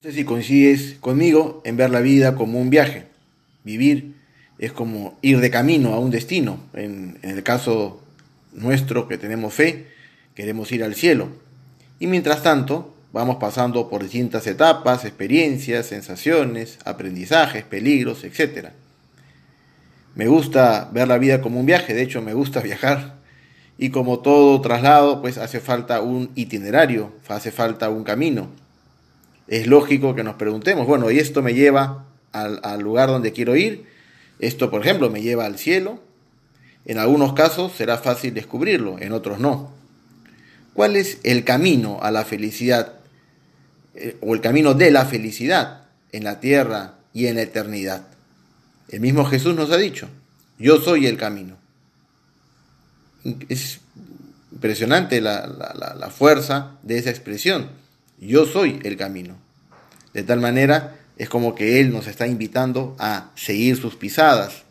No sé si coincides conmigo en ver la vida como un viaje. Vivir es como ir de camino a un destino. En, el caso nuestro que tenemos fe, queremos ir al cielo. Y mientras tanto, vamos pasando por distintas etapas, experiencias, sensaciones, aprendizajes, peligros, etc. Me gusta ver la vida como un viaje, de hecho me gusta viajar. Y como todo traslado, pues hace falta un itinerario, hace falta un camino es lógico que nos preguntemos, bueno, ¿y esto me lleva al, lugar donde quiero ir? Esto, por ejemplo, me lleva al cielo. En algunos casos será fácil descubrirlo, en otros no. ¿Cuál es el camino a la felicidad eh, o el camino de la felicidad en la tierra y en la eternidad? El mismo Jesús nos ha dicho, yo soy el camino. Es impresionante la fuerza de esa expresión yo soy el camino. De tal manera es como que Él nos está invitando a seguir sus pisadas,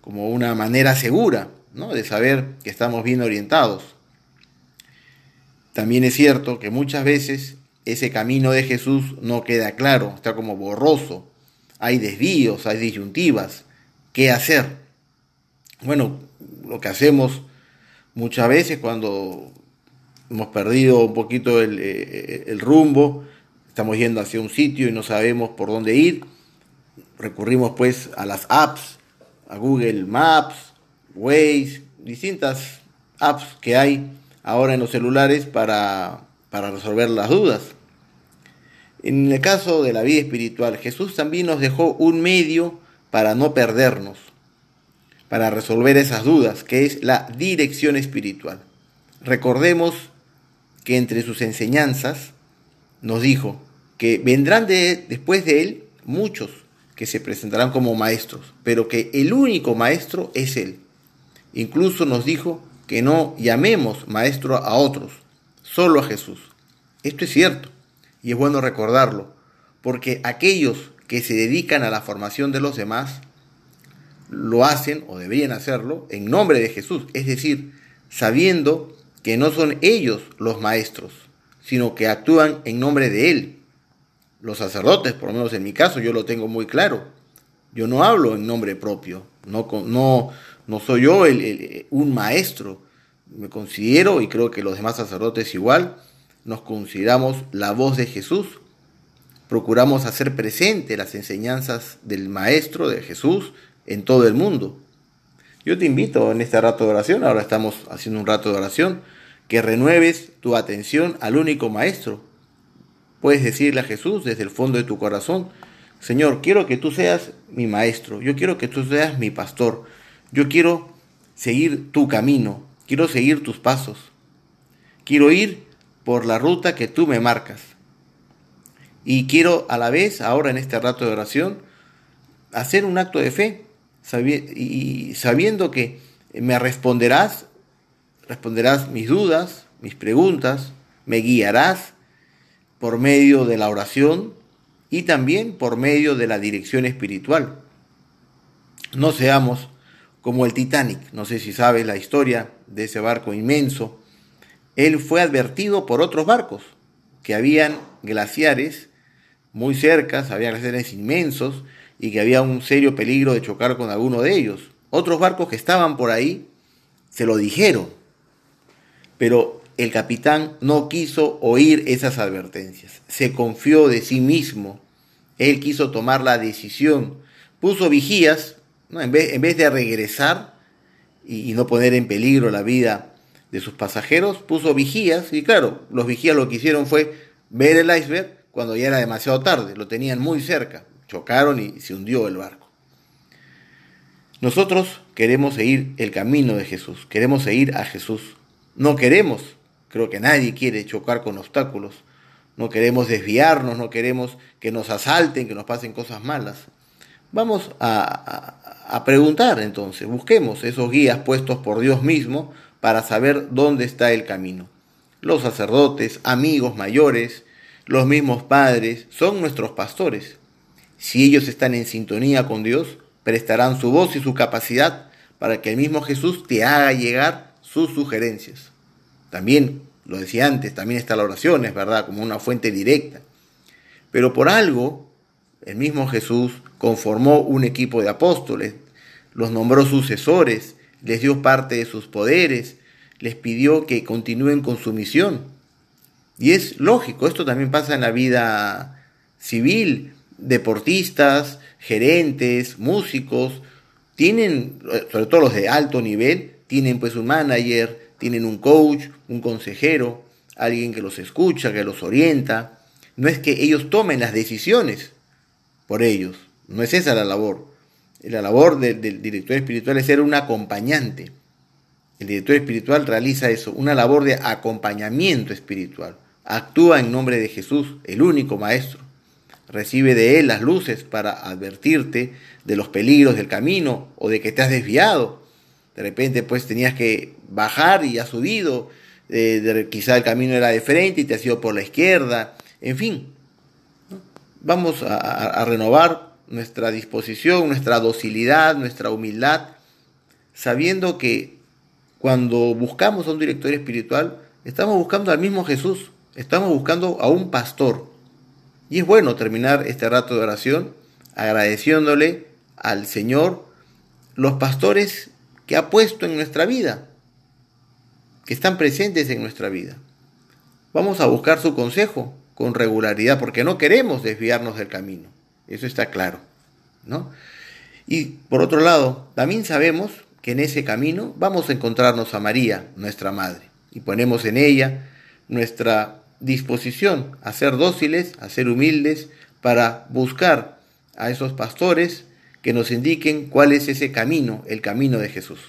como una manera segura ¿no? de saber que estamos bien orientados. También es cierto que muchas veces ese camino de Jesús no queda claro, está como borroso, hay desvíos, hay disyuntivas, ¿qué hacer? Bueno, lo que hacemos muchas veces cuando hemos perdido un poquito eh, el, rumbo, estamos yendo hacia un sitio y no sabemos por dónde ir. Recurrimos pues a las apps, a Google Maps, Waze, distintas apps que hay ahora en los celulares para, para resolver las dudas. En el caso de la vida espiritual, Jesús también nos dejó un medio para no perdernos, para resolver esas dudas, que es la dirección espiritual. Recordemos que entre sus enseñanzas nos dijo que vendrán de, después de él muchos que se presentarán como maestros, pero que el único maestro es él. Incluso nos dijo que no llamemos maestro a otros, solo a Jesús. Esto es cierto y es bueno recordarlo, porque aquellos que se dedican a la formación de los demás lo hacen o deberían hacerlo en nombre de Jesús, es decir, sabiendo que no son ellos los maestros, sino que actúan en nombre de Él. Los sacerdotes, por lo menos en mi caso, yo lo tengo muy claro. Yo no hablo en nombre propio, no, no, no soy yo el, un maestro. Me considero, y creo que los demás sacerdotes igual, nos consideramos la voz de Jesús. Procuramos hacer presente las enseñanzas del Maestro, de Jesús, en todo el mundo. Yo te invito en este rato de oración, ahora estamos haciendo un rato de oración, que renueves tu atención al único Maestro. Puedes decirle a Jesús desde el fondo de tu corazón, Señor, quiero que tú seas mi Maestro, yo quiero que tú seas mi pastor, yo quiero seguir tu camino, quiero seguir tus pasos, quiero ir por la ruta que tú me marcas. Y quiero a la vez, ahora en este rato de oración, hacer un acto de fe, y sabiendo que me responderás, responderás mis dudas, mis preguntas, me guiarás por medio de la oración y también por medio de la dirección espiritual. No seamos como el Titanic, no sé si sabes la historia de ese barco inmenso. Él fue advertido por otros barcos, que habían glaciares muy cerca, había glaciares inmensos, y que había un serio peligro de chocar con alguno de ellos. Otros barcos que estaban por ahí se lo dijeron, pero el capitán no quiso oír esas advertencias, se confió de sí mismo, él quiso tomar la decisión, puso vigías, en, vez, en, vez, de regresar y, y no poner en peligro la vida de sus pasajeros, puso vigías. Y claro, los vigías lo que hicieron fue ver el iceberg cuando ya era demasiado tarde, lo tenían muy cerca. Chocaron y se hundió el barco. Nosotros queremos seguir el camino de Jesús, queremos seguir a Jesús. No queremos, creo que nadie quiere chocar con obstáculos, no queremos desviarnos, no queremos que nos asalten, que nos pasen cosas malas. Vamos a, a, preguntar entonces, busquemos esos guías puestos por Dios mismo para saber dónde está el camino. Los sacerdotes, amigos mayores, los mismos padres, son nuestros pastores. Si ellos están en sintonía con Dios, prestarán su voz y su capacidad para que el mismo Jesús te haga llegar sus sugerencias. También, lo decía antes, también está la oración, es verdad, como una fuente directa. Pero por algo, el mismo Jesús conformó un equipo de apóstoles, los nombró sucesores, les dio parte de sus poderes, les pidió que continúen con su misión. Y es lógico, esto también pasa en la vida civil, deportistas, gerentes, músicos, tienen, sobre todo los de alto nivel, tienen pues un manager, tienen un coach, un consejero, alguien que los escucha, que los orienta. No es que ellos tomen las decisiones por ellos, no es esa la labor. La labor del, director espiritual es ser un acompañante. El director espiritual realiza eso, una labor de acompañamiento espiritual. Actúa en nombre de Jesús, el único maestro. Recibe de él las luces para advertirte de los peligros del camino o de que te has desviado. De repente pues tenías que bajar y has subido. Eh, quizá el camino era de frente y te has ido por la izquierda. En fin, vamos a, renovar nuestra disposición, nuestra docilidad, nuestra humildad, sabiendo que cuando buscamos a un director espiritual, estamos buscando al mismo Jesús, estamos buscando a un pastor. Y es bueno terminar este rato de oración agradeciéndole al Señor los pastores que ha puesto en nuestra vida, que están presentes en nuestra vida. Vamos a buscar su consejo, con regularidad, porque no queremos desviarnos del camino. Eso está claro. ¿no? Y por otro lado, también sabemos que en ese camino vamos a encontrarnos a María, nuestra Madre, y ponemos en ella nuestra disposición a ser dóciles, a ser humildes, para buscar a esos pastores que nos indiquen cuál es ese camino, el camino de Jesús.